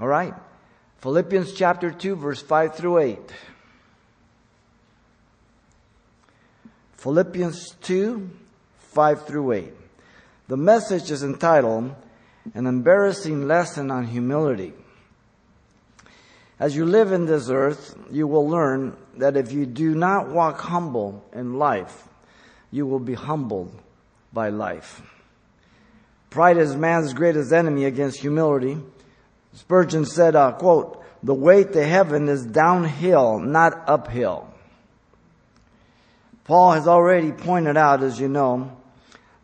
All right. Philippians chapter 2, verse 5 through 8. Philippians 2, 5 through 8. The message is entitled An Embarrassing Lesson on Humility. As you live in this earth, you will learn that if you do not walk humble in life, you will be humbled by life. Pride is man's greatest enemy against humility. Spurgeon said, uh, quote, the way to heaven is downhill, not uphill. Paul has already pointed out, as you know,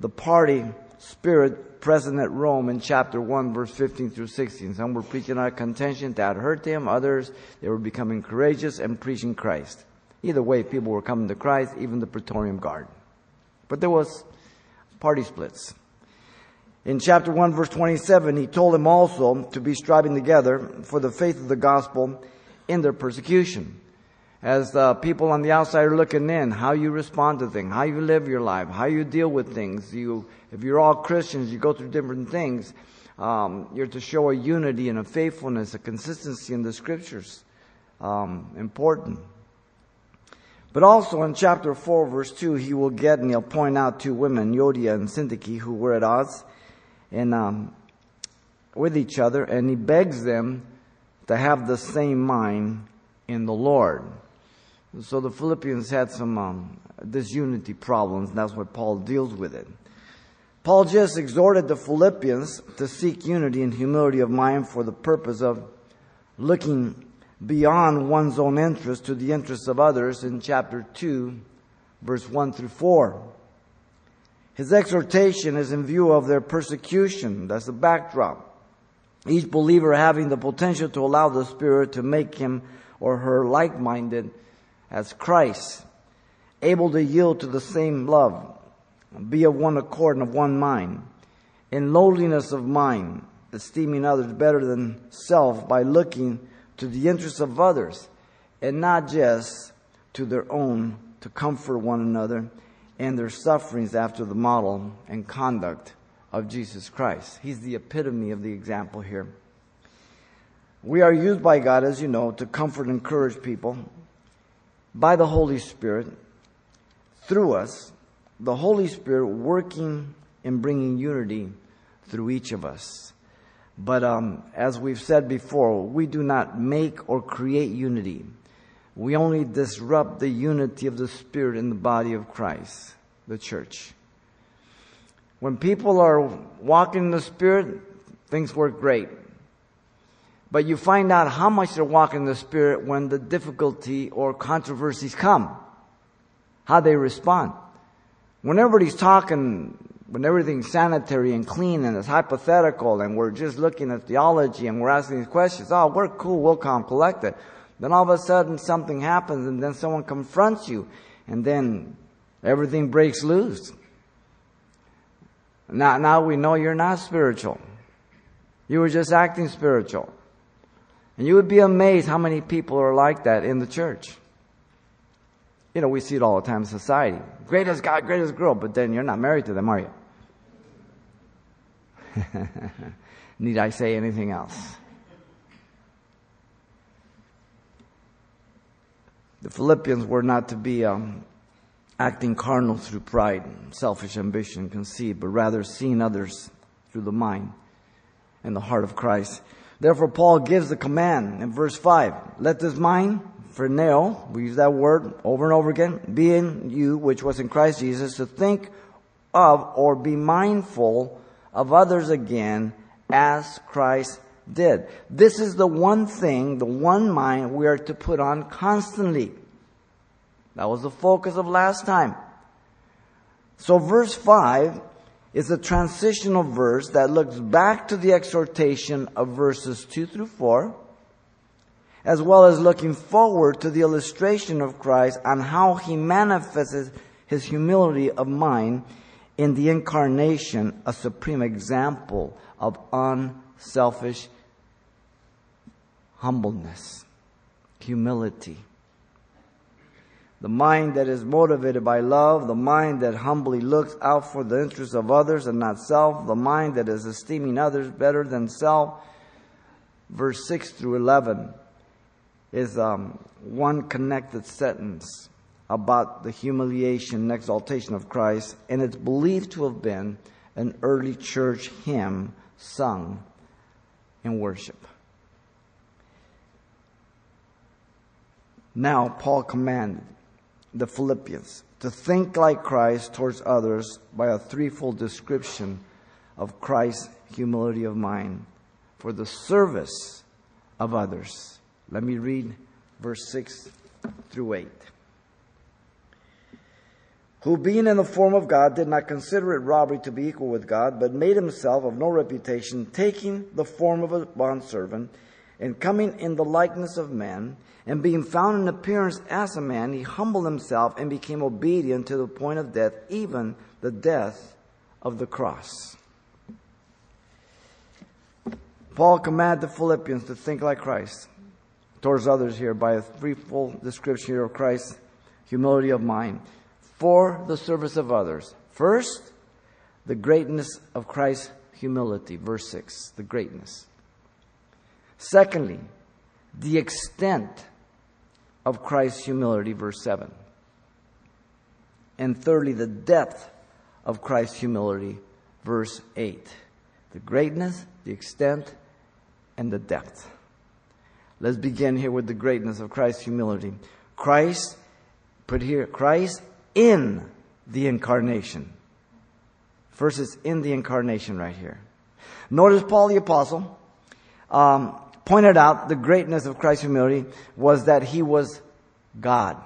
the party spirit present at Rome in chapter 1, verse 15 through 16. Some were preaching out contention that hurt them. Others, they were becoming courageous and preaching Christ. Either way, people were coming to Christ, even the Praetorian Guard. But there was party splits. In chapter 1 verse 27, he told them also to be striving together for the faith of the gospel in their persecution. As the people on the outside are looking in, how you respond to things, how you live your life, how you deal with things. You, if you're all Christians, you go through different things. Um, you're to show a unity and a faithfulness, a consistency in the scriptures. Um, important. But also in chapter 4, verse 2, he will get and he'll point out two women, Euodia and Syntyche, who were at odds and um, with each other, and he begs them to have the same mind in the Lord. So the Philippians had some um, disunity problems, and that's what Paul deals with it. Paul just exhorted the Philippians to seek unity and humility of mind for the purpose of looking beyond one's own interest to the interests of others in chapter 2, verse 1 through 4. His exhortation is in view of their persecution. That's the backdrop. Each believer having the potential to allow the Spirit to make him or her like minded as Christ, able to yield to the same love, be of one accord and of one mind, in lowliness of mind, esteeming others better than self by looking to the interests of others and not just to their own to comfort one another and their sufferings after the model and conduct of Jesus Christ. He's the epitome of the example here. We are used by God, as you know, to comfort and encourage people by the Holy Spirit through us, the Holy Spirit working and bringing unity through each of us. But um, as we've said before, we do not make or create unity we only disrupt the unity of the Spirit in the body of Christ, the church. When people are walking in the Spirit, things work great. But you find out how much they're walking in the Spirit when the difficulty or controversies come. How they respond. When everybody's talking, when everything's sanitary and clean and it's hypothetical and we're just looking at theology and we're asking these questions, oh, we're cool, we'll calm, collected. Then all of a sudden something happens and then someone confronts you and then everything breaks loose. Now, now we know you're not spiritual. You were just acting spiritual. And you would be amazed how many people are like that in the church. You know, we see it all the time in society. Greatest guy, greatest girl, but then you're not married to them, are you? Need I say anything else? The Philippians were not to be um, acting carnal through pride, selfish ambition, conceit, but rather seeing others through the mind and the heart of Christ. Therefore, Paul gives the command in verse 5 Let this mind, phroneo, we use that word over and over again, be in you, which was in Christ Jesus, to think of or be mindful of others again as Christ did. This is the one thing, the one mind we are to put on constantly. That was the focus of last time. So verse 5 is a transitional verse that looks back to the exhortation of verses 2 through 4, as well as looking forward to the illustration of Christ on how he manifests his humility of mind in the incarnation, a supreme example of unselfish humbleness, humility. The mind that is motivated by love, the mind that humbly looks out for the interests of others and not self, the mind that is esteeming others better than self, verse 6 through 11 is um, one connected sentence about the humiliation and exaltation of Christ, and it's believed to have been an early church hymn sung in worship. Now, Paul commanded the Philippians to think like Christ towards others by a threefold description of Christ's humility of mind for the service of others. Let me read verse 6 through 8. Who, being in the form of God, did not consider it robbery to be equal with God, but made himself of no reputation, taking the form of a bondservant, and coming in the likeness of men, and being found in appearance as a man, he humbled himself and became obedient to the point of death, even the death of the cross. Paul commanded the Philippians to think like Christ towards others here by a threefold description here of Christ's humility of mind for the service of others. First, the greatness of Christ's humility, verse 6, the greatness. Secondly, the extent of Christ's humility, verse 7. And thirdly, the depth of Christ's humility, verse 8. The greatness, the extent, and the depth. Let's begin here with the greatness of Christ's humility. Christ, put here, Christ in the incarnation. First, it's in the incarnation right here. Notice Paul the Apostle um, pointed out the greatness of Christ's humility was that he was God.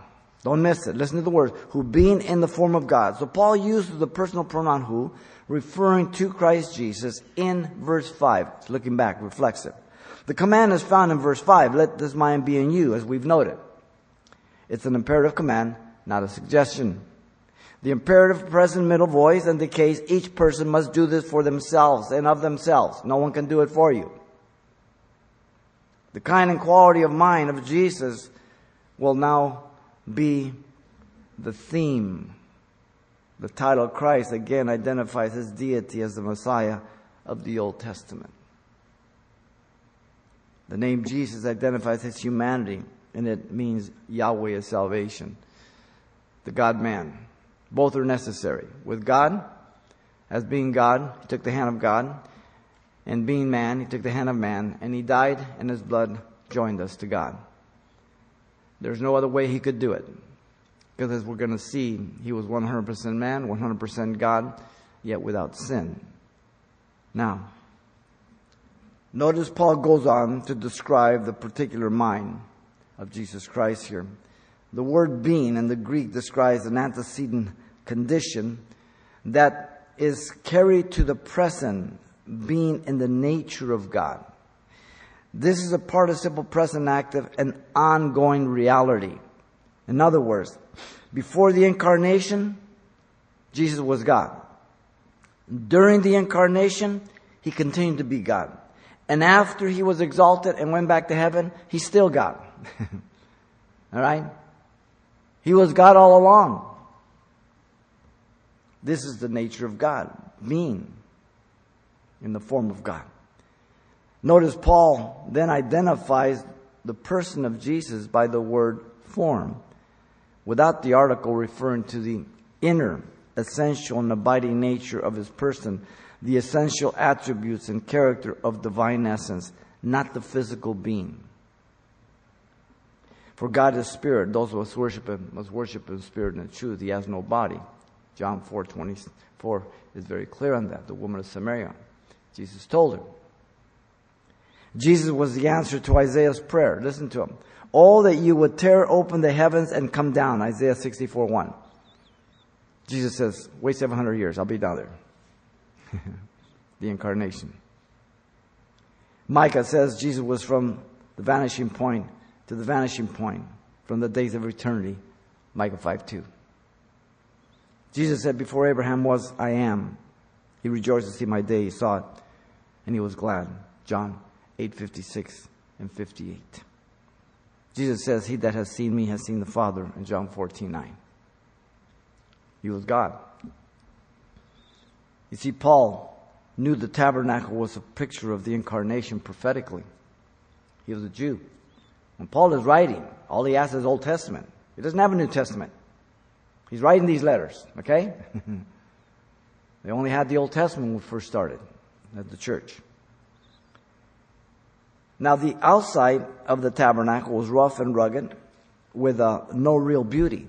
Don't miss it. Listen to the words. Who being in the form of God. So Paul uses the personal pronoun who, referring to Christ Jesus in verse 5. It's looking back, reflexive. The command is found in verse 5. Let this mind be in you, as we've noted. It's an imperative command, not a suggestion. The imperative present middle voice indicates each person must do this for themselves and of themselves. No one can do it for you. The kind and quality of mind of Jesus will now be the theme. The title Christ again identifies his deity as the Messiah of the Old Testament. The name Jesus identifies his humanity, and it means Yahweh is salvation. The God man. Both are necessary. With God, as being God, he took the hand of God, and being man, he took the hand of man, and he died, and his blood joined us to God. There's no other way he could do it. Because as we're going to see, he was 100% man, 100% God, yet without sin. Now, Notice Paul goes on to describe the particular mind of Jesus Christ here. The word being in the Greek describes an antecedent condition that is carried to the present, being in the nature of God. This is a participle present active, an ongoing reality. In other words, before the incarnation, Jesus was God. During the incarnation, he continued to be God. And after he was exalted and went back to heaven, he's still God. all right? He was God all along. This is the nature of God, being in the form of God. Notice Paul then identifies the person of Jesus by the word form, without the article referring to the inner, essential, and abiding nature of his person the essential attributes and character of divine essence, not the physical being. For God is spirit. Those who must worship him must worship in spirit and in truth. He has no body. John 4 24 is very clear on that. The woman of Samaria. Jesus told him. Jesus was the answer to Isaiah's prayer. Listen to him. All that you would tear open the heavens and come down. Isaiah 64 1. Jesus says, wait 700 years. I'll be down there. the incarnation. Micah says Jesus was from the vanishing point to the vanishing point from the days of eternity. Micah 5 2. Jesus said, Before Abraham was, I am. He rejoiced to see my day. He saw it, and he was glad. John 8 56 and 58. Jesus says, He that has seen me has seen the Father in John 14 9. He was God. You see, Paul knew the tabernacle was a picture of the incarnation prophetically. He was a Jew. When Paul is writing, all he has is Old Testament. He doesn't have a New Testament. He's writing these letters, okay? they only had the Old Testament when we first started at the church. Now, the outside of the tabernacle was rough and rugged with uh, no real beauty.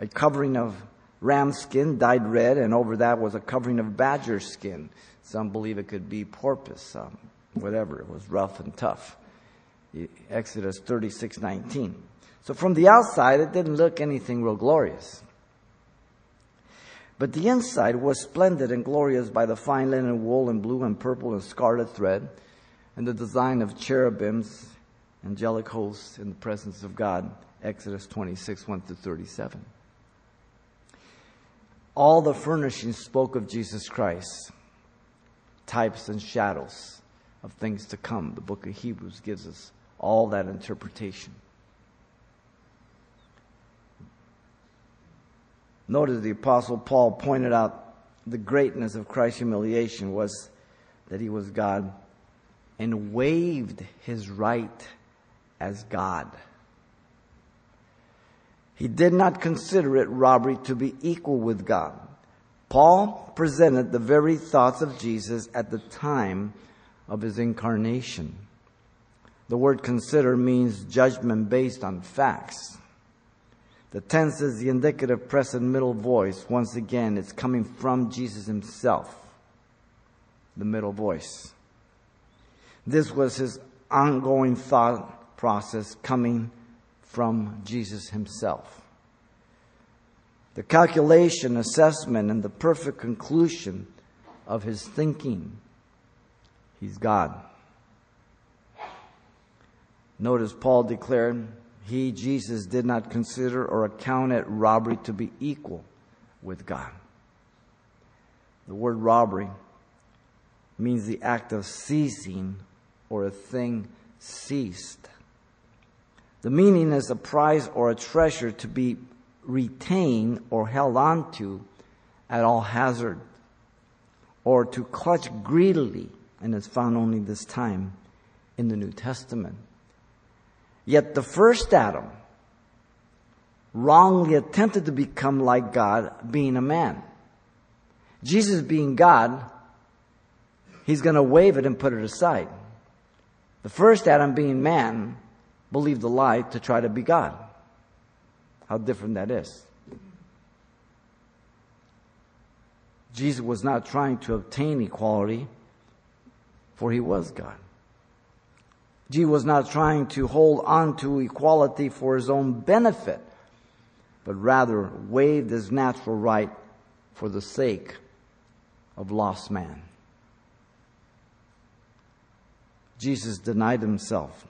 A covering of ram skin dyed red, and over that was a covering of badger skin. Some believe it could be porpoise, um, whatever. It was rough and tough. Exodus 36 19. So from the outside, it didn't look anything real glorious. But the inside was splendid and glorious by the fine linen wool and blue and purple and scarlet thread and the design of cherubims, angelic hosts in the presence of God. Exodus 26, 1 through 37. All the furnishings spoke of Jesus Christ, types and shadows of things to come. The book of Hebrews gives us all that interpretation. Notice the Apostle Paul pointed out the greatness of Christ's humiliation was that he was God and waived his right as God. He did not consider it robbery to be equal with God. Paul presented the very thoughts of Jesus at the time of his incarnation. The word consider means judgment based on facts. The tense is the indicative present middle voice. Once again, it's coming from Jesus himself. The middle voice. This was his ongoing thought process coming from Jesus himself. The calculation, assessment, and the perfect conclusion of his thinking. He's God. Notice Paul declared, He, Jesus, did not consider or account it robbery to be equal with God. The word robbery means the act of seizing or a thing seized. The meaning is a prize or a treasure to be retained or held on to at all hazard, or to clutch greedily, and is found only this time in the New Testament. Yet the first Adam wrongly attempted to become like God, being a man. Jesus being God, he's going to waive it and put it aside. The first Adam, being man, believed the lie to try to be God. How different that is. Jesus was not trying to obtain equality, for he was God. Jesus was not trying to hold on to equality for his own benefit, but rather waived his natural right for the sake of lost man. Jesus denied himself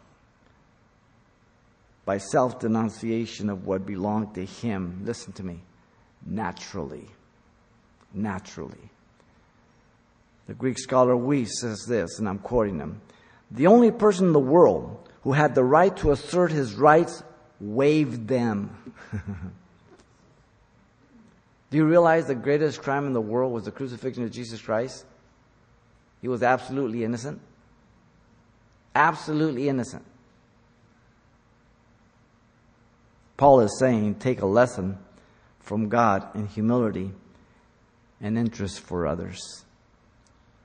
by self denunciation of what belonged to him. Listen to me. Naturally. Naturally. The Greek scholar Wuest says this, and I'm quoting him. The only person in the world who had the right to assert his rights waived them. Do you realize the greatest crime in the world was the crucifixion of Jesus Christ? He was absolutely innocent absolutely innocent. Paul is saying, take a lesson from God in humility and interest for others.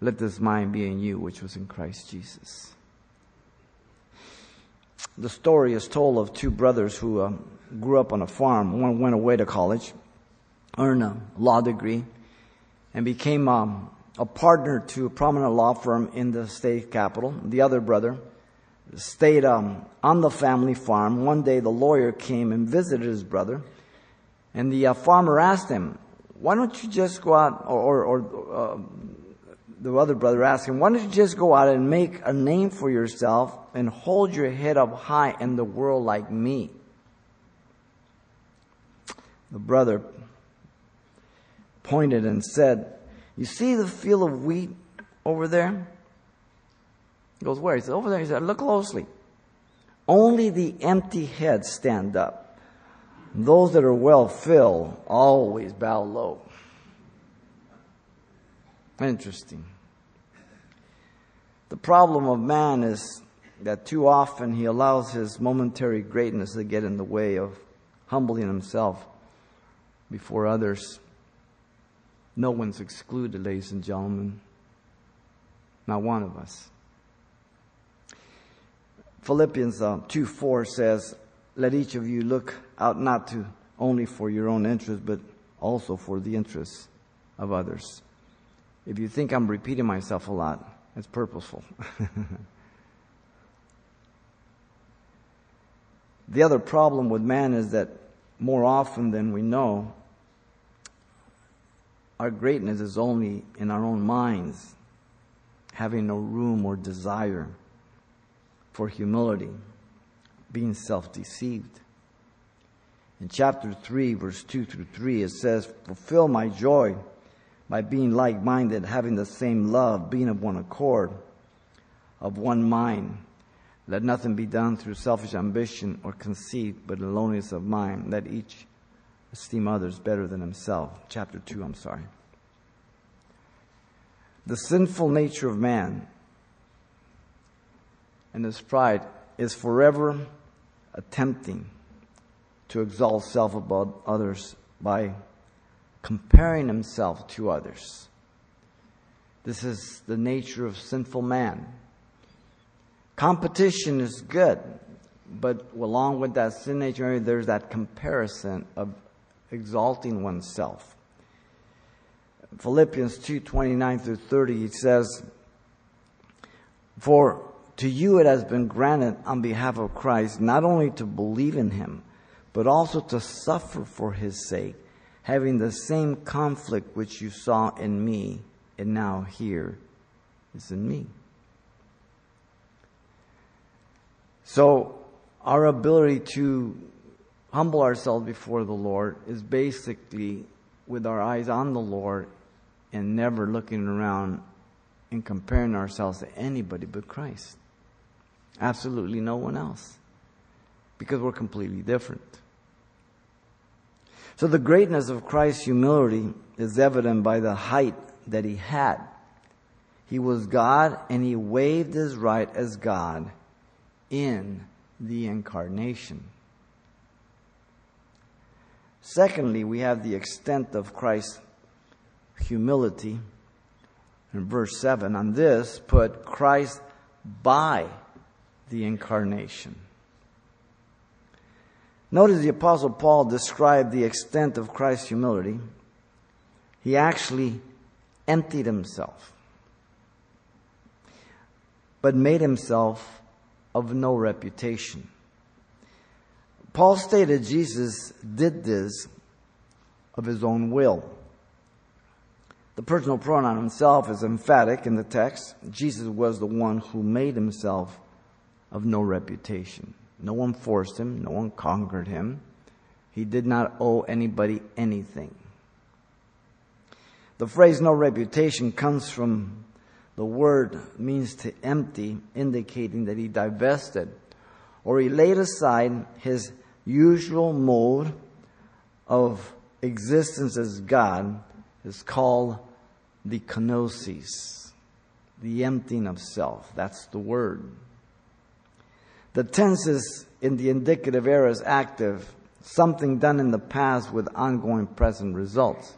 Let this mind be in you, which was in Christ Jesus. The story is told of two brothers who uh, grew up on a farm. One went away to college, earned a law degree, and became um, a partner to a prominent law firm in the state capital. The other brother stayed um, on the family farm. One day the lawyer came and visited his brother, and the uh, farmer asked him, Why don't you just go out, or, or, or uh, the other brother asked him, Why don't you just go out and make a name for yourself and hold your head up high in the world like me? The brother pointed and said, you see the field of wheat over there? He goes, Where? He said, Over there. He said, Look closely. Only the empty heads stand up. Those that are well filled always bow low. Interesting. The problem of man is that too often he allows his momentary greatness to get in the way of humbling himself before others. No one's excluded, ladies and gentlemen. Not one of us. Philippians uh, 2 4 says, Let each of you look out not to only for your own interest, but also for the interests of others. If you think I'm repeating myself a lot, it's purposeful. the other problem with man is that more often than we know, our greatness is only in our own minds, having no room or desire for humility, being self deceived. In chapter 3, verse 2 through 3, it says, Fulfill my joy by being like minded, having the same love, being of one accord, of one mind. Let nothing be done through selfish ambition or conceit, but in lowliness of mind. Let each esteem others better than himself. Chapter 2, I'm sorry. The sinful nature of man and his pride is forever attempting to exalt self above others by comparing himself to others. This is the nature of sinful man. Competition is good, but along with that sin nature, there's that comparison of exalting oneself. Philippians 2 29 through 30, it says, For to you it has been granted on behalf of Christ not only to believe in him, but also to suffer for his sake, having the same conflict which you saw in me and now here is in me. So, our ability to humble ourselves before the Lord is basically with our eyes on the Lord and never looking around and comparing ourselves to anybody but Christ. Absolutely no one else. Because we're completely different. So the greatness of Christ's humility is evident by the height that he had. He was God and he waived his right as God in the incarnation. Secondly, we have the extent of Christ's humility. In verse 7, on this put Christ by the incarnation. Notice the Apostle Paul described the extent of Christ's humility. He actually emptied himself, but made himself of no reputation. Paul stated Jesus did this of his own will. The personal pronoun himself is emphatic in the text. Jesus was the one who made himself of no reputation. No one forced him, no one conquered him. He did not owe anybody anything. The phrase no reputation comes from the word means to empty, indicating that he divested or he laid aside his usual mode of existence as God is called the kenosis, the emptying of self. That's the word. The tenses in the indicative aorist active, something done in the past with ongoing present results.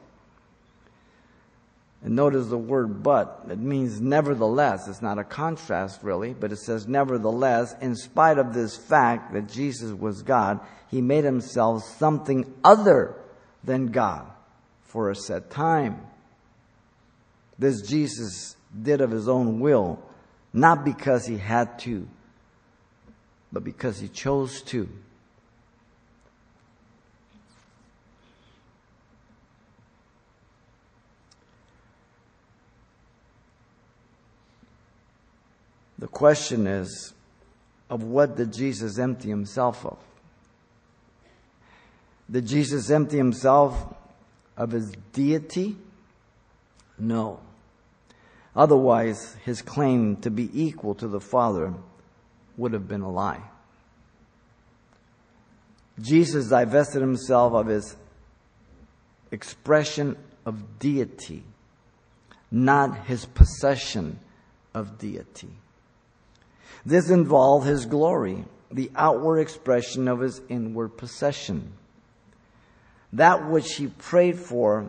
And notice the word but. It means nevertheless. It's not a contrast really, but it says nevertheless, in spite of this fact that Jesus was God, he made himself something other than God for a set time. This Jesus did of his own will, not because he had to, but because he chose to. The question is of what did Jesus empty himself of? Did Jesus empty himself of his deity? No. Otherwise, his claim to be equal to the Father would have been a lie. Jesus divested himself of his expression of deity, not his possession of deity. This involved his glory, the outward expression of his inward possession. That which he prayed for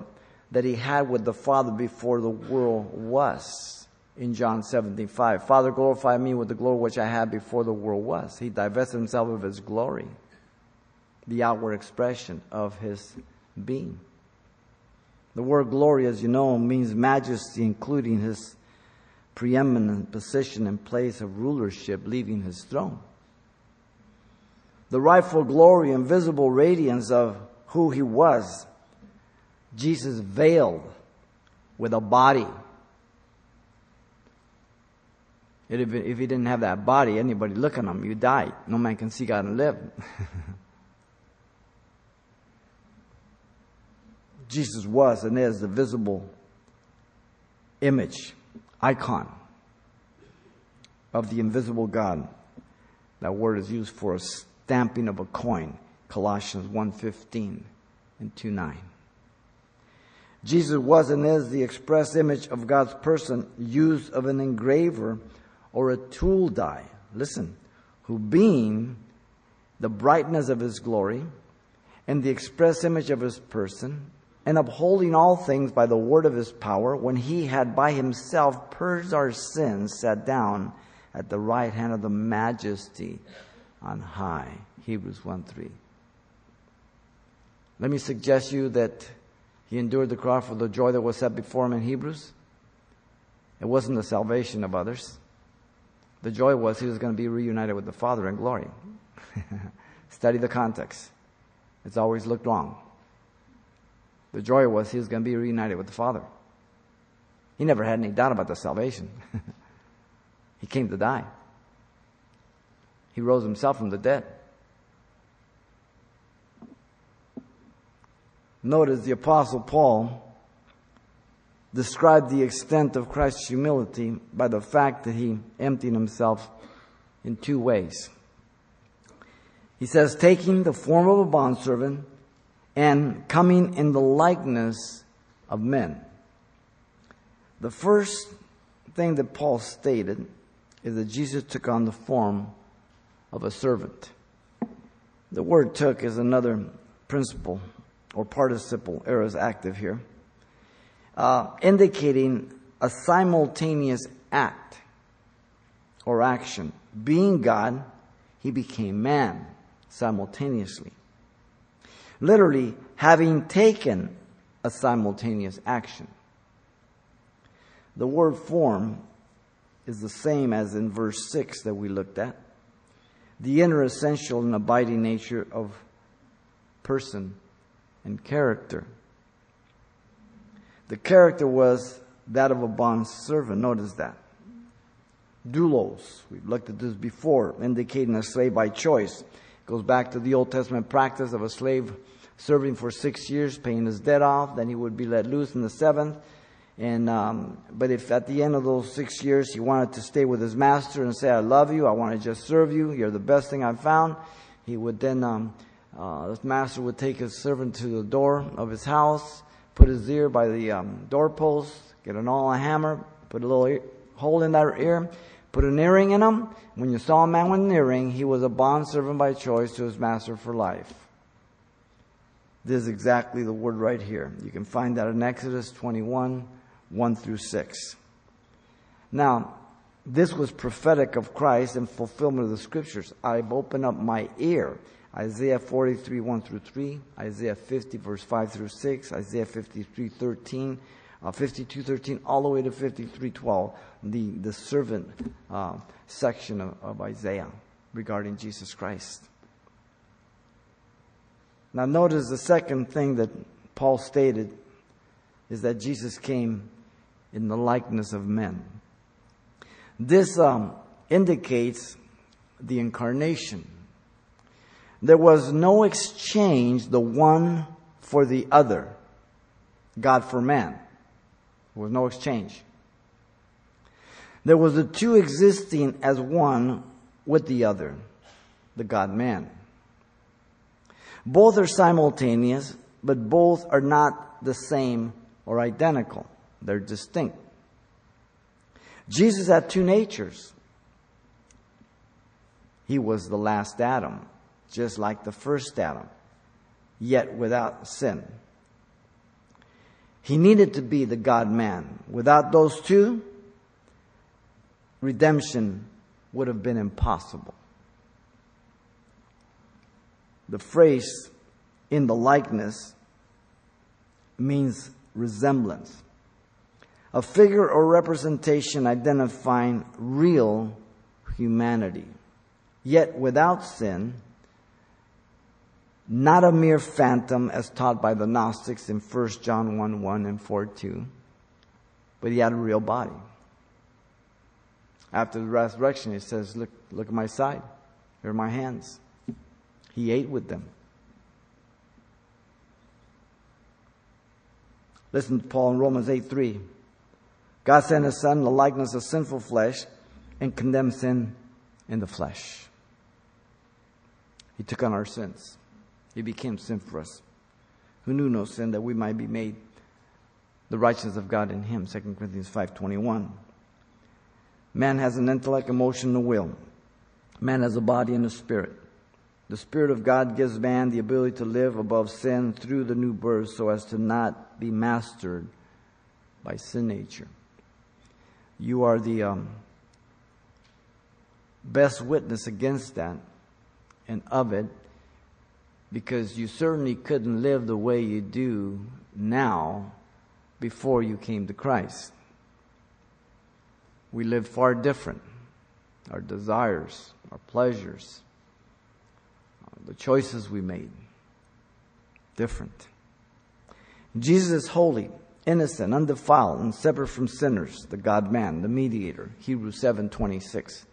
that he had with the Father before the world was. In John 17, 5. Father, glorify me with the glory which I had before the world was. He divested himself of his glory, the outward expression of his being. The word glory, as you know, means majesty, including his preeminent position and place of rulership, leaving his throne. The rightful glory and visible radiance of who he was, Jesus veiled with a body. If he didn't have that body, anybody look at him, you die. No man can see God and live. Jesus was and is the visible image, icon of the invisible God. That word is used for a stamping of a coin, Colossians 1:15 and 2:9. Jesus was and is the express image of God's person, used of an engraver or a tool die. Listen, who being the brightness of his glory and the express image of his person, and upholding all things by the word of his power, when he had by himself purged our sins, sat down at the right hand of the majesty on high. Hebrews 1 3. Let me suggest you that he endured the cross for the joy that was set before him in Hebrews. It wasn't the salvation of others. The joy was he was going to be reunited with the Father in glory. Study the context. It's always looked wrong. The joy was he was going to be reunited with the Father. He never had any doubt about the salvation. he came to die. He rose himself from the dead. Notice the Apostle Paul described the extent of Christ's humility by the fact that he emptied himself in two ways. He says, taking the form of a bondservant and coming in the likeness of men. The first thing that Paul stated is that Jesus took on the form of a servant. The word took is another principle or participle, aorist active here, uh, indicating a simultaneous act or action. Being God, he became man simultaneously literally having taken a simultaneous action. The word form is the same as in verse 6 that we looked at. The inner essential and abiding nature of person and character. The character was that of a bond servant. Notice that. Doulos, we've looked at this before, indicating a slave by choice. It goes back to the Old Testament practice of a slave serving for six years, paying his debt off. Then he would be let loose in the seventh. And um, but if at the end of those six years he wanted to stay with his master and say, "I love you. I want to just serve you. You're the best thing I've found," he would then um, uh, his master would take his servant to the door of his house, put his ear by the um, doorpost, get an awl a hammer, put a little ear, hole in that ear, put an earring in him. When you saw a man with an earring, he was a bond servant by choice to his master for life. This is exactly the word right here. You can find that in Exodus 21, 1 through 6. Now, this was prophetic of Christ and fulfillment of the scriptures. I've opened up my ear. Isaiah 43, 1 through 3, Isaiah 50, verse 5 through 6, Isaiah 53, 13, uh, 52, 13, all the way to 53, 12, the, the servant uh, section of, of Isaiah regarding Jesus Christ. Now, notice the second thing that Paul stated is that Jesus came in the likeness of men. This um, indicates the incarnation. There was no exchange, the one for the other, God for man. There was no exchange. There was the two existing as one with the other, the God man. Both are simultaneous, but both are not the same or identical. They're distinct. Jesus had two natures. He was the last Adam, just like the first Adam, yet without sin. He needed to be the God man. Without those two, redemption would have been impossible. The phrase in the likeness means resemblance. A figure or representation identifying real humanity, yet without sin, not a mere phantom as taught by the Gnostics in 1 John 1 1 and 4 2, but he had a real body. After the resurrection, he says, Look, look at my side. Here are my hands. He ate with them. Listen to Paul in Romans 8 3. God sent his son in the likeness of sinful flesh and condemned sin in the flesh. He took on our sins. He became sin for us, who knew no sin, that we might be made the righteousness of God in him. 2 Corinthians 5.21. Man has an intellect, emotion, and a will. Man has a body and a spirit. The Spirit of God gives man the ability to live above sin through the new birth so as to not be mastered by sin nature. You are the um, best witness against that and of it because you certainly couldn't live the way you do now before you came to Christ. We live far different. Our desires, our pleasures, the choices we made, different. Jesus is holy, innocent, undefiled, and separate from sinners, the God man, the mediator. Hebrews 7 26,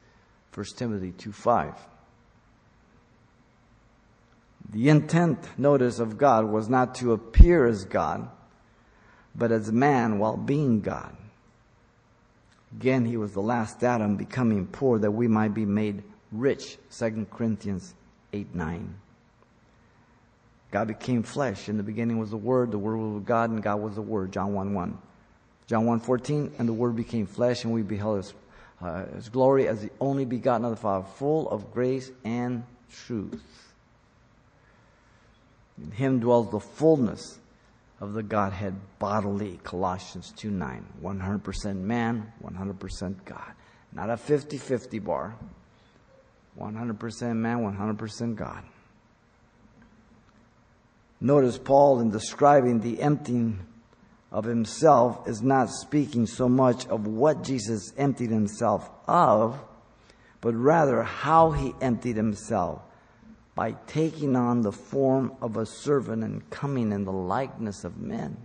1 Timothy 2 5. The intent, notice, of God was not to appear as God, but as man while being God. Again, he was the last Adam becoming poor that we might be made rich. 2 Corinthians 8 9. God became flesh. In the beginning was the Word, the Word was God, and God was the Word. John 1 1. John 1 14, and the Word became flesh, and we beheld his, uh, his glory as the only begotten of the Father, full of grace and truth. In him dwells the fullness of the Godhead bodily. Colossians 2 9. 100% man, 100% God. Not a 50 50 bar. 100% man, 100% God. Notice Paul, in describing the emptying of himself, is not speaking so much of what Jesus emptied himself of, but rather how he emptied himself by taking on the form of a servant and coming in the likeness of men.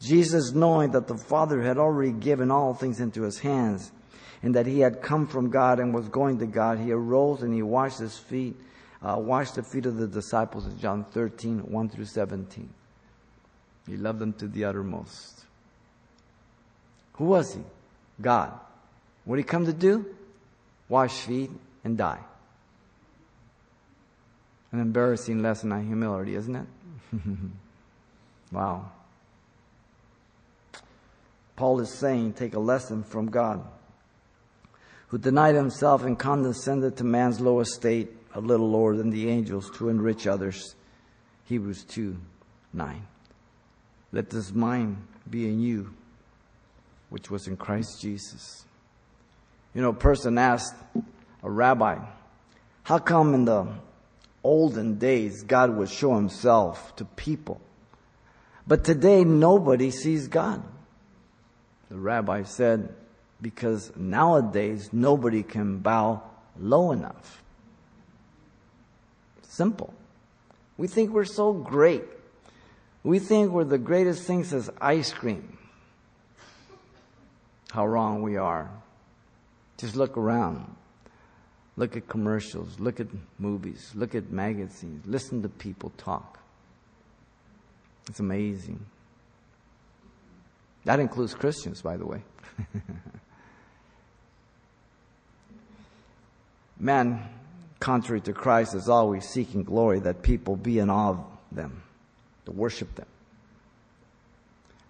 Jesus, knowing that the Father had already given all things into his hands, and that he had come from God and was going to God, he arose and he washed his feet, uh, washed the feet of the disciples in John 13, 1 through 17. He loved them to the uttermost. Who was he? God. What did he come to do? Wash feet and die. An embarrassing lesson on humility, isn't it? wow. Paul is saying, take a lesson from God, who denied himself and condescended to man's low estate, a little lower than the angels, to enrich others. Hebrews 2 9. Let this mind be in you, which was in Christ Jesus. You know, a person asked a rabbi, how come in the olden days, God would show himself to people. But today, nobody sees God. The rabbi said, because nowadays, nobody can bow low enough. Simple. We think we're so great. We think we're the greatest thing since ice cream. How wrong we are. Just look around. Look at commercials, look at movies, look at magazines, listen to people talk. It's amazing. That includes Christians, by the way. Man, contrary to Christ, is always seeking glory that people be in awe of them, to worship them.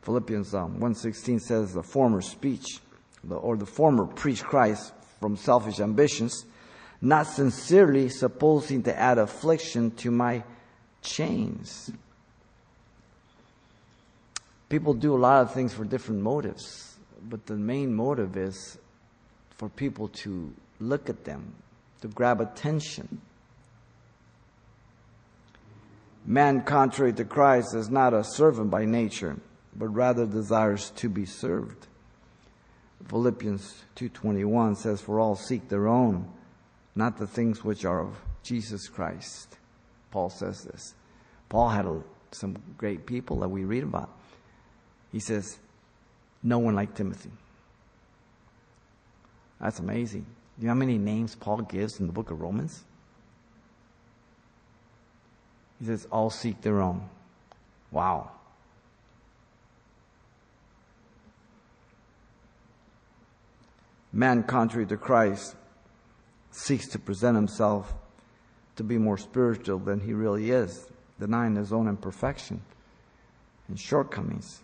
Philippians um, 1.16 says the former speech, or the former preach Christ from selfish ambitions, not sincerely supposing to add affliction to my chains. People do a lot of things for different motives, but the main motive is for people to look at them, to grab attention. Man, contrary to Christ, is not a servant by nature, but rather desires to be served. Philippians 2:21 says for all seek their own not the things which are of Jesus Christ. Paul says this. Paul had a, some great people that we read about. He says, No one like Timothy. That's amazing. You know how many names Paul gives in the book of Romans? He says, All seek their own. Wow. Man, contrary to Christ, seeks to present himself to be more spiritual than he really is, denying his own imperfection and shortcomings.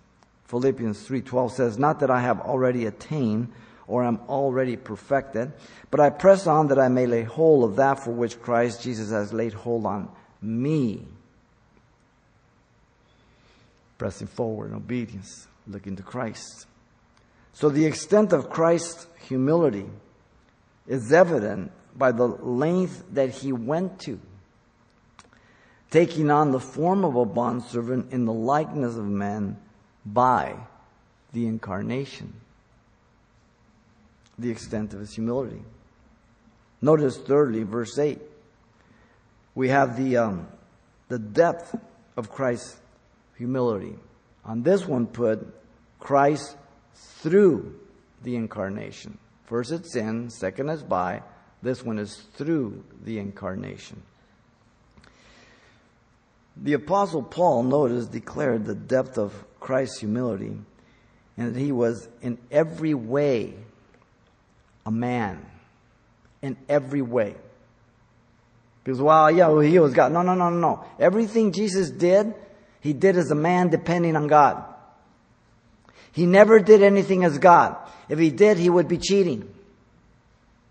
Philippians 3:12 says, "Not that I have already attained or am already perfected, but I press on that I may lay hold of that for which Christ Jesus has laid hold on me." Pressing forward in obedience, looking to Christ. So the extent of Christ's humility is evident by the length that he went to, taking on the form of a bondservant in the likeness of man by the incarnation. The extent of his humility. Notice thirdly, verse 8. We have the, um, the depth of Christ's humility. On this one put, Christ through the incarnation. First it's in, second is by, this one is through the incarnation. The Apostle Paul, notice, declared the depth of Christ's humility and that he was in every way a man. In every way. Because, well, yeah, well, he was God. No, no, no, no, no. Everything Jesus did, he did as a man depending on God. He never did anything as God. If he did, he would be cheating.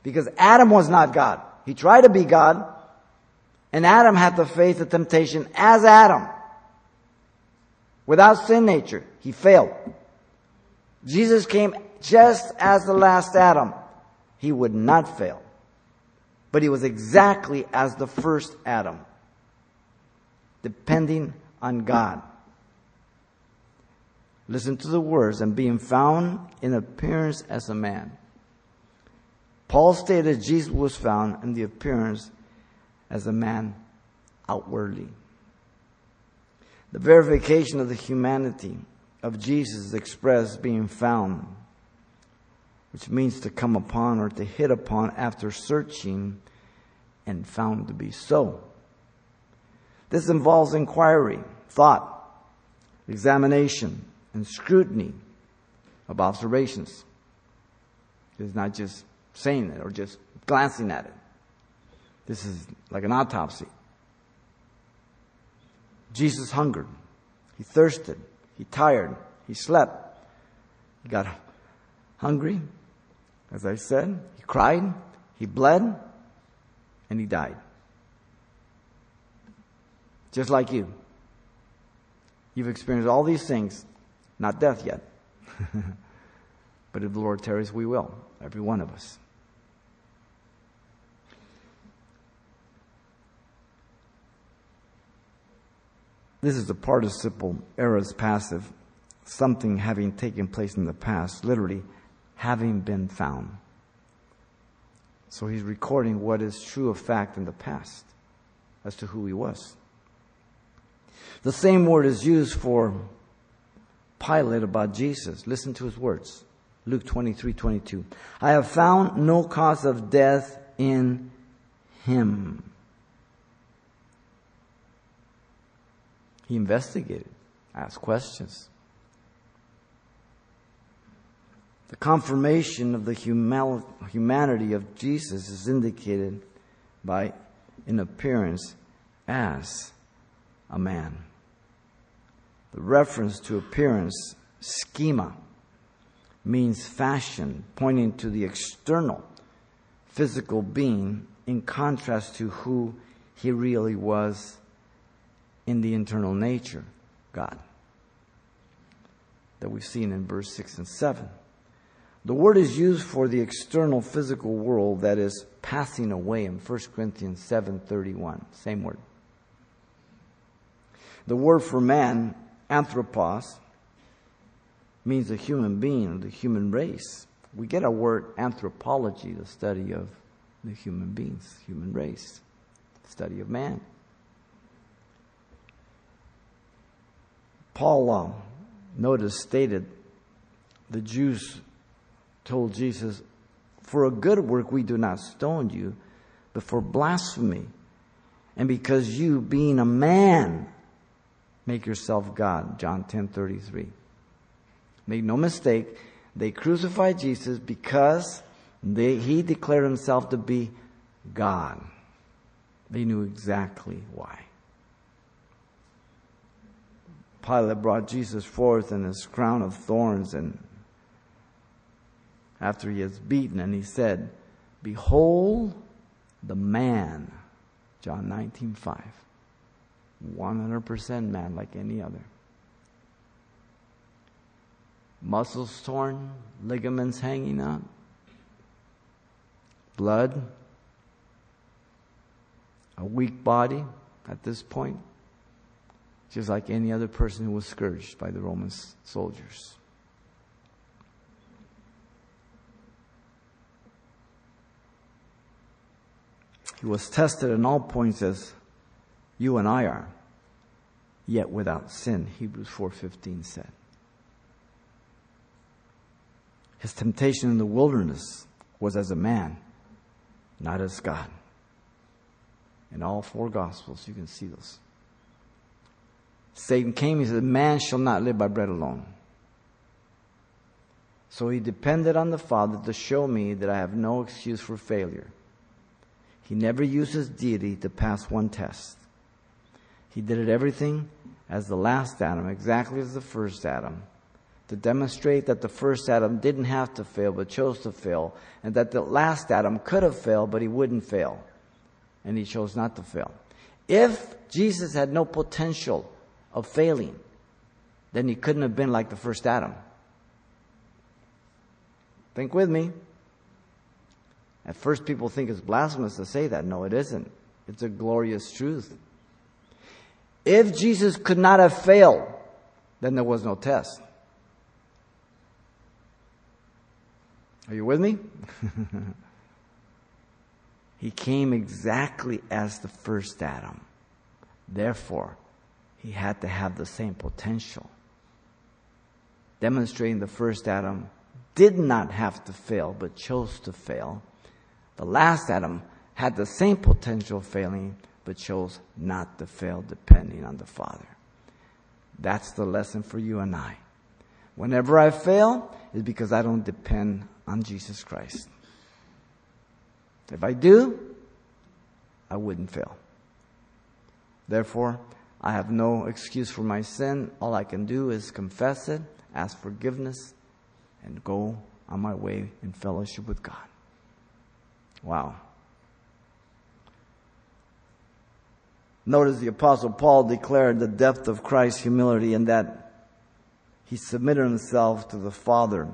Because Adam was not God. He tried to be God, and Adam had to face the temptation as Adam. Without sin nature, he failed. Jesus came just as the last Adam. He would not fail. But he was exactly as the first Adam, depending on God. Listen to the words, and being found in appearance as a man. Paul stated Jesus was found in the appearance as a man outwardly. The verification of the humanity of Jesus is expressed being found, which means to come upon or to hit upon after searching and found to be so. This involves inquiry, thought, examination, and scrutiny of observations. It's not just saying it or just glancing at it. This is like an autopsy. Jesus hungered. He thirsted. He tired. He slept. He got hungry. As I said, he cried. He bled. And he died. Just like you. You've experienced all these things not death yet. but if the Lord tarries, we will, every one of us. This is the participle aorist passive, something having taken place in the past, literally, having been found. So he's recording what is true of fact in the past as to who he was. The same word is used for Pilate about Jesus. Listen to his words. Luke 23, 22. I have found no cause of death in him. He investigated, asked questions. The confirmation of the humanity of Jesus is indicated by an appearance as a man. The reference to appearance, schema, means fashion, pointing to the external physical being in contrast to who he really was in the internal nature, God, that we've seen in verse 6 and 7. The word is used for the external physical world that is passing away in 1 Corinthians 7:31, same word. The word for man, anthropos, means a human being, the human race. We get our word anthropology, the study of the human beings, human race, study of man. Paul, uh, notice, stated the Jews told Jesus, For a good work we do not stone you, but for blasphemy. And because you, being a man, make yourself God. John ten thirty three. Make no mistake, they crucified Jesus because they, he declared himself to be God. They knew exactly why. Pilate brought Jesus forth in his crown of thorns and after he is beaten and he said, Behold the man. John 19 5. 100% man like any other. Muscles torn, ligaments hanging out, blood, a weak body at this point, just like any other person who was scourged by the Roman soldiers. He was tested in all points as you and I are, yet without sin, Hebrews 4:15 said. His temptation in the wilderness was as a man, not as God. In all four gospels, you can see this. Satan came, he said, Man shall not live by bread alone. So he depended on the Father to show me that I have no excuse for failure. He never used his deity to pass one test. He did it everything as the last Adam, exactly as the first Adam, to demonstrate that the first Adam didn't have to fail but chose to fail, and that the last Adam could have failed but he wouldn't fail, and he chose not to fail. If Jesus had no potential of failing, then he couldn't have been like the first Adam. Think with me. At first, people think it's blasphemous to say that. No, it isn't. It's a glorious truth. If Jesus could not have failed, then there was no test. Are you with me? he came exactly as the first Adam. Therefore, he had to have the same potential. Demonstrating the first Adam did not have to fail, but chose to fail. The last Adam had the same potential failing, but chose not to fail depending on the Father. That's the lesson for you and I. Whenever I fail, it's because I don't depend on Jesus Christ. If I do, I wouldn't fail. Therefore, I have no excuse for my sin. All I can do is confess it, ask forgiveness, and go on my way in fellowship with God. Wow. Notice the Apostle Paul declared the depth of Christ's humility in that he submitted himself to the Father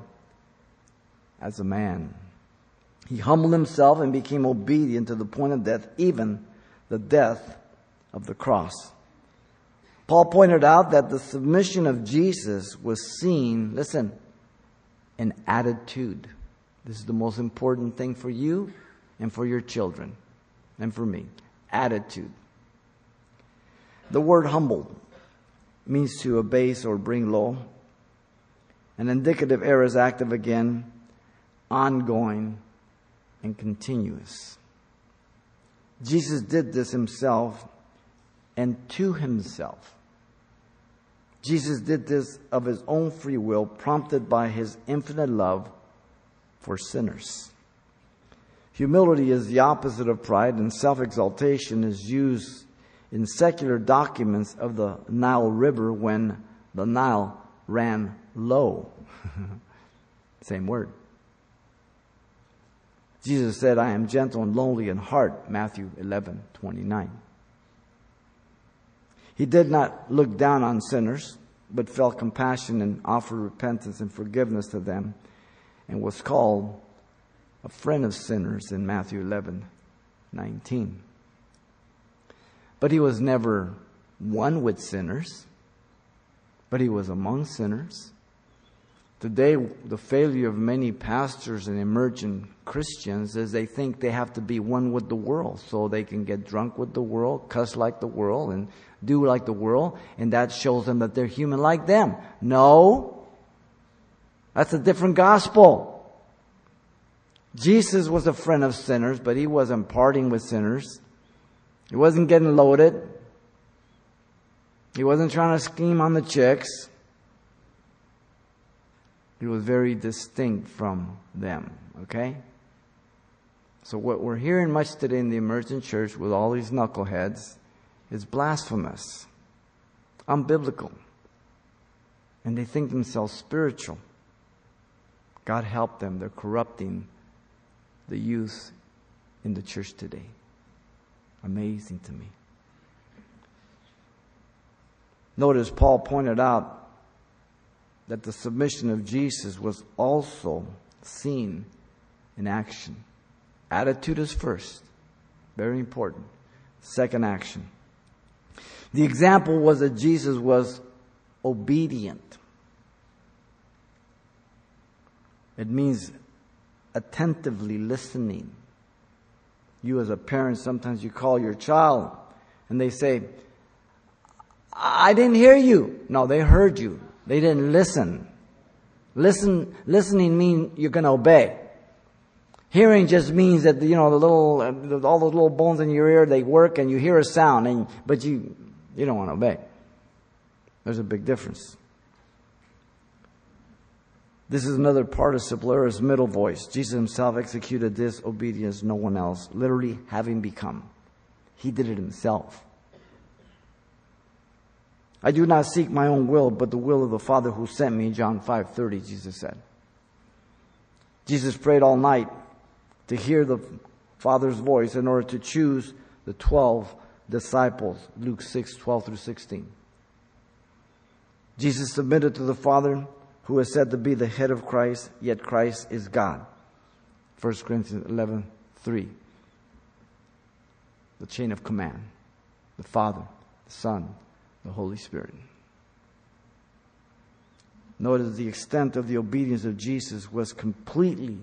as a man. He humbled himself and became obedient to the point of death, even the death of the cross. Paul pointed out that the submission of Jesus was seen, listen, in attitude. This is the most important thing for you and for your children and for me. Attitude. The word humble means to abase or bring low. An indicative aorist active again, ongoing and continuous. Jesus did this himself and to himself. Jesus did this of his own free will, prompted by his infinite love for sinners. Humility is the opposite of pride, and self exaltation is used in secular documents of the Nile River when the Nile ran low. Same word. Jesus said, I am gentle and lowly in heart, Matthew 11, 29. He did not look down on sinners, but felt compassion and offered repentance and forgiveness to them, and was called a friend of sinners in Matthew 11, 19. But he was never one with sinners, but he was among sinners. Today, the failure of many pastors and emerging Christians is they think they have to be one with the world so they can get drunk with the world, cuss like the world, and do like the world, and that shows them that they're human like them. No. That's a different gospel. Jesus was a friend of sinners, but he wasn't parting with sinners. He wasn't getting loaded. He wasn't trying to scheme on the chicks. He was very distinct from them, okay? So what we're hearing much today in the emergent church with all these knuckleheads is blasphemous, unbiblical. And they think themselves spiritual. God help them. They're corrupting the youth in the church today. Amazing to me. Notice Paul pointed out that the submission of Jesus was also seen in action. Attitude is first, very important. Second action. The example was that Jesus was obedient. It means attentively listening. You as a parent, sometimes you call your child and they say, I didn't hear you. No, they heard you. They didn't listen. Listen, listening means you're going to obey. Hearing just means that, you know, the little, uh, all the little bones in your ear, they work and you hear a sound and, but you, you don't want to obey. There's a big difference. This is another participle aorist middle voice. Jesus himself executed this obedience, no one else, literally having become. He did it himself. I do not seek my own will, but the will of the Father who sent me, John 5:30, Jesus said. Jesus prayed all night to hear the Father's voice in order to choose the 12 disciples, Luke 6:12 through 16. Jesus submitted to the Father who is said to be the head of Christ, yet Christ is God. 1 Corinthians 11 3. The chain of command. The Father, the Son, the Holy Spirit. Notice the extent of the obedience of Jesus was completely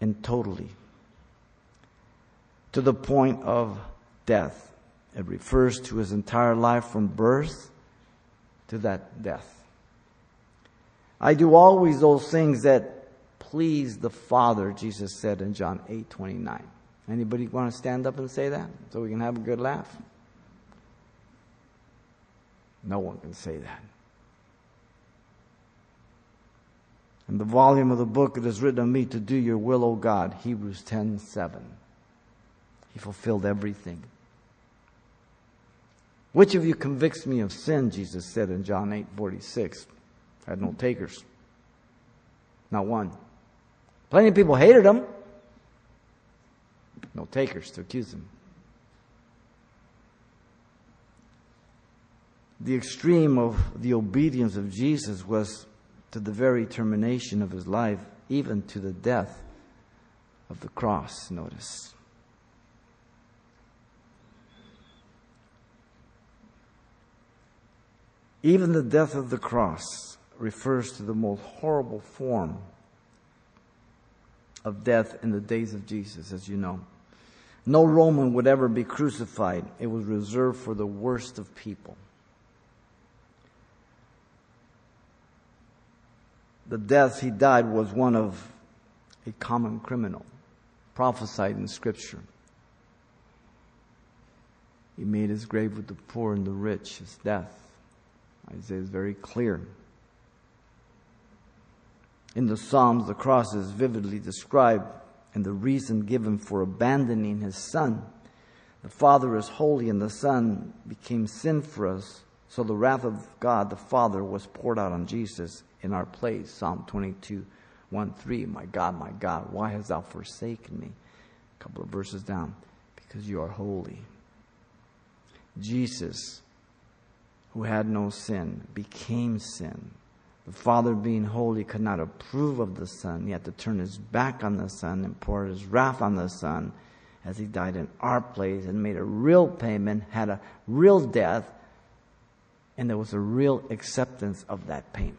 and totally to the point of death. It refers to his entire life from birth to that death. I do always those things that please the Father, Jesus said in John 8 29. Anybody want to stand up and say that so we can have a good laugh? No one can say that. In the volume of the book it is written of me to do your will, O God, Hebrews 10 7. He fulfilled everything. Which of you convicts me of sin? Jesus said in John 8 46 had no takers. Not one. Plenty of people hated him. No takers to accuse him. The extreme of the obedience of Jesus was to the very termination of his life, even to the death of the cross, notice. Even the death of the cross refers to the most horrible form of death in the days of Jesus, as you know. No Roman would ever be crucified, it was reserved for the worst of people. The death he died was one of a common criminal, prophesied in Scripture. He made his grave with the poor and the rich, his death. Isaiah is very clear. In the Psalms, the cross is vividly described and the reason given for abandoning his son. The Father is holy and the Son became sin for us, so the wrath of God the Father was poured out on Jesus in our place. Psalm 22, 1 3. My God, my God, why hast thou forsaken me? A couple of verses down. Because you are holy. Jesus, who had no sin, became sin. The Father, being holy, could not approve of the Son. He had to turn his back on the Son and pour his wrath on the Son as he died in our place and made a real payment, had a real death, and there was a real acceptance of that payment.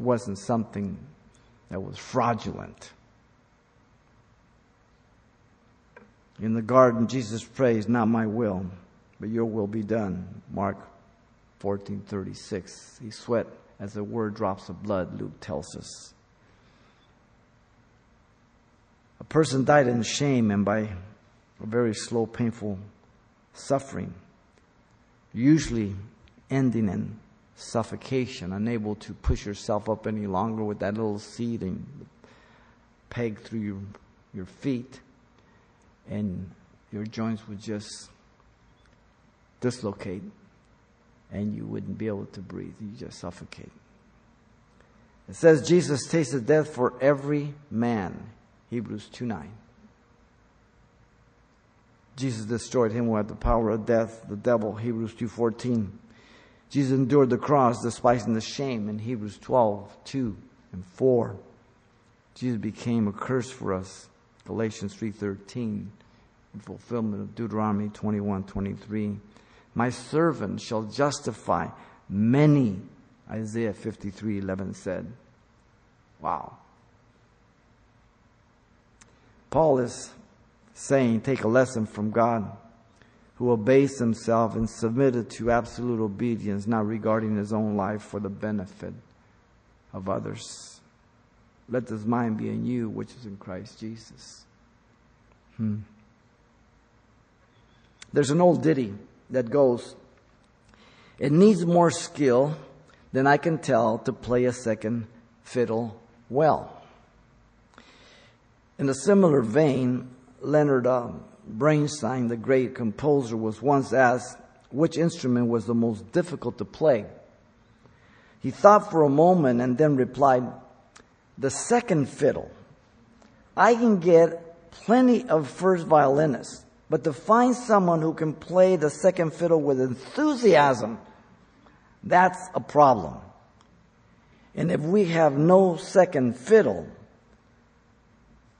It wasn't something that was fraudulent. In the garden, Jesus prays, Not my will, but your will be done. Mark 14:36. He sweat as the word drops of blood, Luke tells us. A person died in shame and by a very slow, painful suffering, usually ending in suffocation, unable to push yourself up any longer with that little seat and peg through your, your feet, and your joints would just dislocate and you wouldn't be able to breathe. You just suffocate. It says Jesus tasted death for every man. Hebrews 2 9. Jesus destroyed him who had the power of death, the devil, Hebrews 2.14. Jesus endured the cross, despising the shame in Hebrews 12, 2 and 4. Jesus became a curse for us, Galatians 3.13, in fulfillment of Deuteronomy 21, 23. My servant shall justify many, Isaiah 53, 11 said. Wow. Paul is saying, take a lesson from God who obeys himself and submitted to absolute obedience, not regarding his own life for the benefit of others. Let this mind be in you, which is in Christ Jesus. Hmm. There's an old ditty that goes, It needs more skill than I can tell to play a second fiddle well. In a similar vein, Leonard uh, Bernstein, the great composer, was once asked which instrument was the most difficult to play. He thought for a moment and then replied, The second fiddle. I can get plenty of first violinists, but to find someone who can play the second fiddle with enthusiasm, that's a problem. And if we have no second fiddle,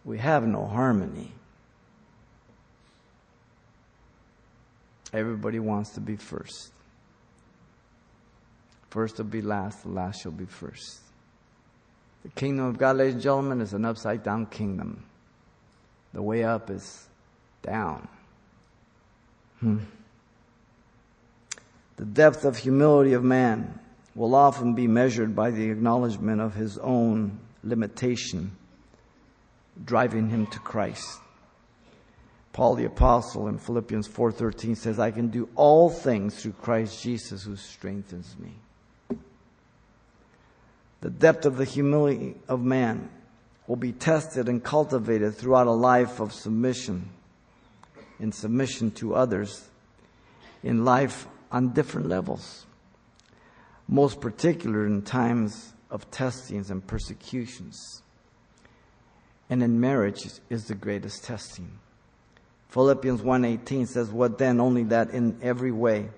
we have no harmony. Everybody wants to be first. First will be last, the last shall be first. The kingdom of God, ladies and gentlemen, is an upside down kingdom. The way up is down. Hmm. The depth of humility of man will often be measured by the acknowledgement of his own limitation driving him to Christ. Paul the apostle in Philippians 4:13 says, "I can do all things through Christ Jesus who strengthens me." The depth of the humility of man will be tested and cultivated throughout a life of submission, in submission to others, in life on different levels. Most particular in times of testings and persecutions. And in marriage is the greatest testing. Philippians 1:18 says, "What then? Only that in every way,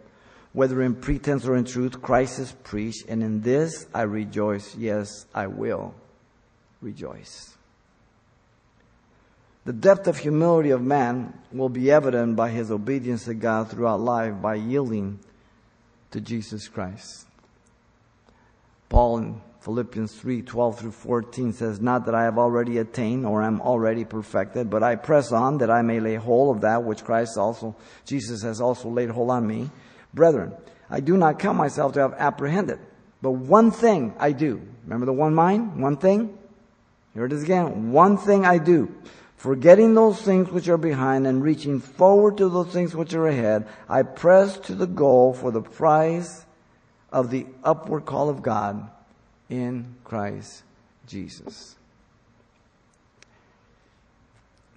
whether in pretense or in truth, Christ is preached, and in this I rejoice. Yes, I will rejoice." The depth of humility of man will be evident by his obedience to God throughout life by yielding to Jesus Christ. Paul in Philippians 3 12 through 14 says, Not that I have already attained or am already perfected, but I press on that I may lay hold of that which Christ also, Jesus has also laid hold on me. Brethren, I do not count myself to have apprehended, but one thing I do. Remember the one mind? One thing? Here it is again. One thing I do. Forgetting those things which are behind and reaching forward to those things which are ahead, I press to the goal for the prize of the upward call of God in Christ Jesus.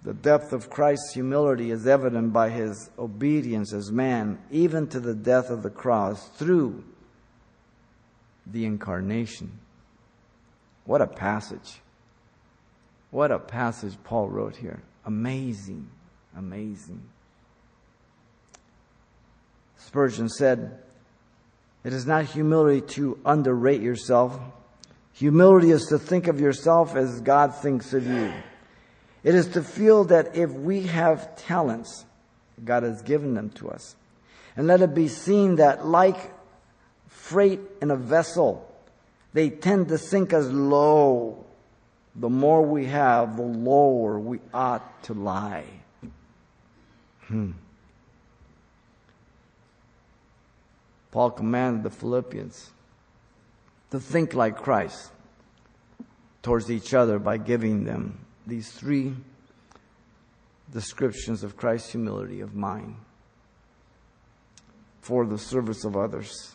The depth of Christ's humility is evident by his obedience as man, even to the death of the cross through the incarnation. What a passage. What a passage Paul wrote here. Amazing. Amazing. Spurgeon said, It is not humility to underrate yourself. Humility is to think of yourself as God thinks of you. It is to feel that if we have talents, God has given them to us. And let it be seen that like freight in a vessel, they tend to sink as low. The more we have, the lower we ought to lie. Hmm. Paul commanded the Philippians to think like Christ towards each other by giving them these three descriptions of Christ's humility of mind for the service of others.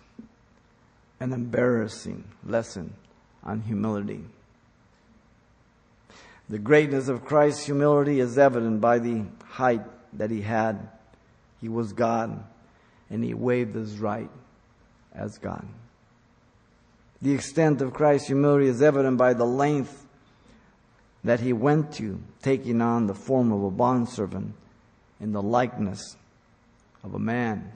An embarrassing lesson on humility. The greatness of Christ's humility is evident by the height that he had. He was God, and he waived his right as God. The extent of Christ's humility is evident by the length that he went to, taking on the form of a bondservant in the likeness of a man.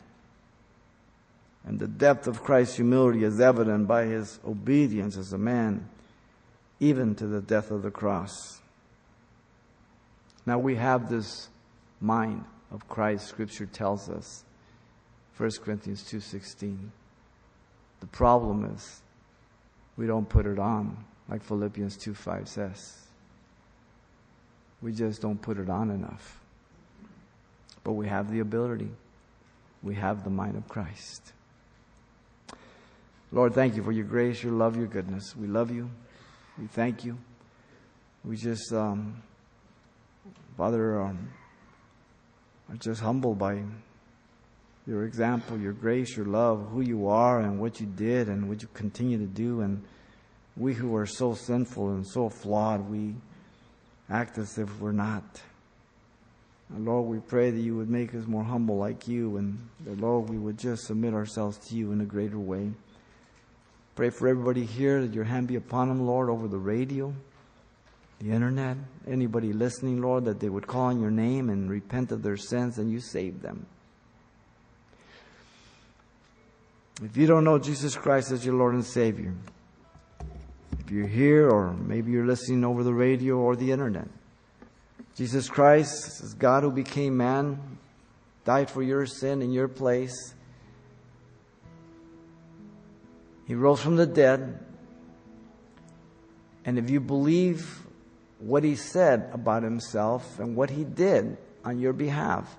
And the depth of Christ's humility is evident by his obedience as a man, even to the death of the cross. Now we have this mind of Christ, Scripture tells us. 1 Corinthians 2.16. The problem is we don't put it on, like Philippians 2.5 says. We just don't put it on enough. But we have the ability. We have the mind of Christ. Lord, thank you for your grace, your love, your goodness. We love you. We thank you. We just, um, Father, um, are just humbled by your example, your grace, your love, who you are, and what you did, and what you continue to do. And we who are so sinful and so flawed, we act as if we're not. And Lord, we pray that you would make us more humble like you, and that, Lord, we would just submit ourselves to you in a greater way. Pray for everybody here that your hand be upon them, Lord, over the radio, the internet, anybody listening, Lord, that they would call on your name and repent of their sins and you save them. If you don't know Jesus Christ as your Lord and Savior, if you're here or maybe you're listening over the radio or the internet, Jesus Christ is God who became man, died for your sin in your place. He rose from the dead. And if you believe what he said about himself and what he did on your behalf,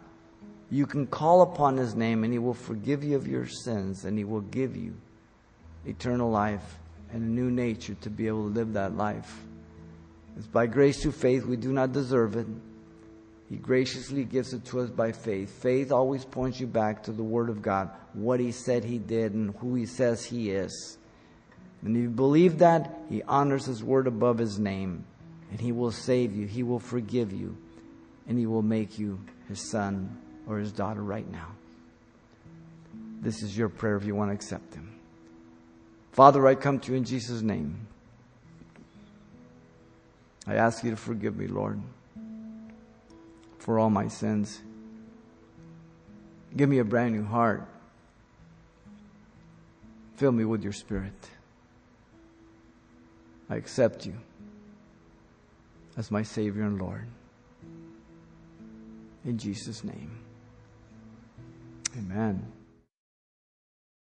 you can call upon his name and he will forgive you of your sins and he will give you eternal life and a new nature to be able to live that life. It's by grace through faith. We do not deserve it. He graciously gives it to us by faith. Faith always points you back to the Word of God, what He said He did, and who He says He is. And if you believe that, He honors His Word above His name, and He will save you, He will forgive you, and He will make you His son or His daughter right now. This is your prayer if you want to accept Him. Father, I come to you in Jesus' name. I ask you to forgive me, Lord, for all my sins. Give me a brand new heart. Fill me with your spirit. I accept you as my Savior and Lord. In Jesus' name. Amen.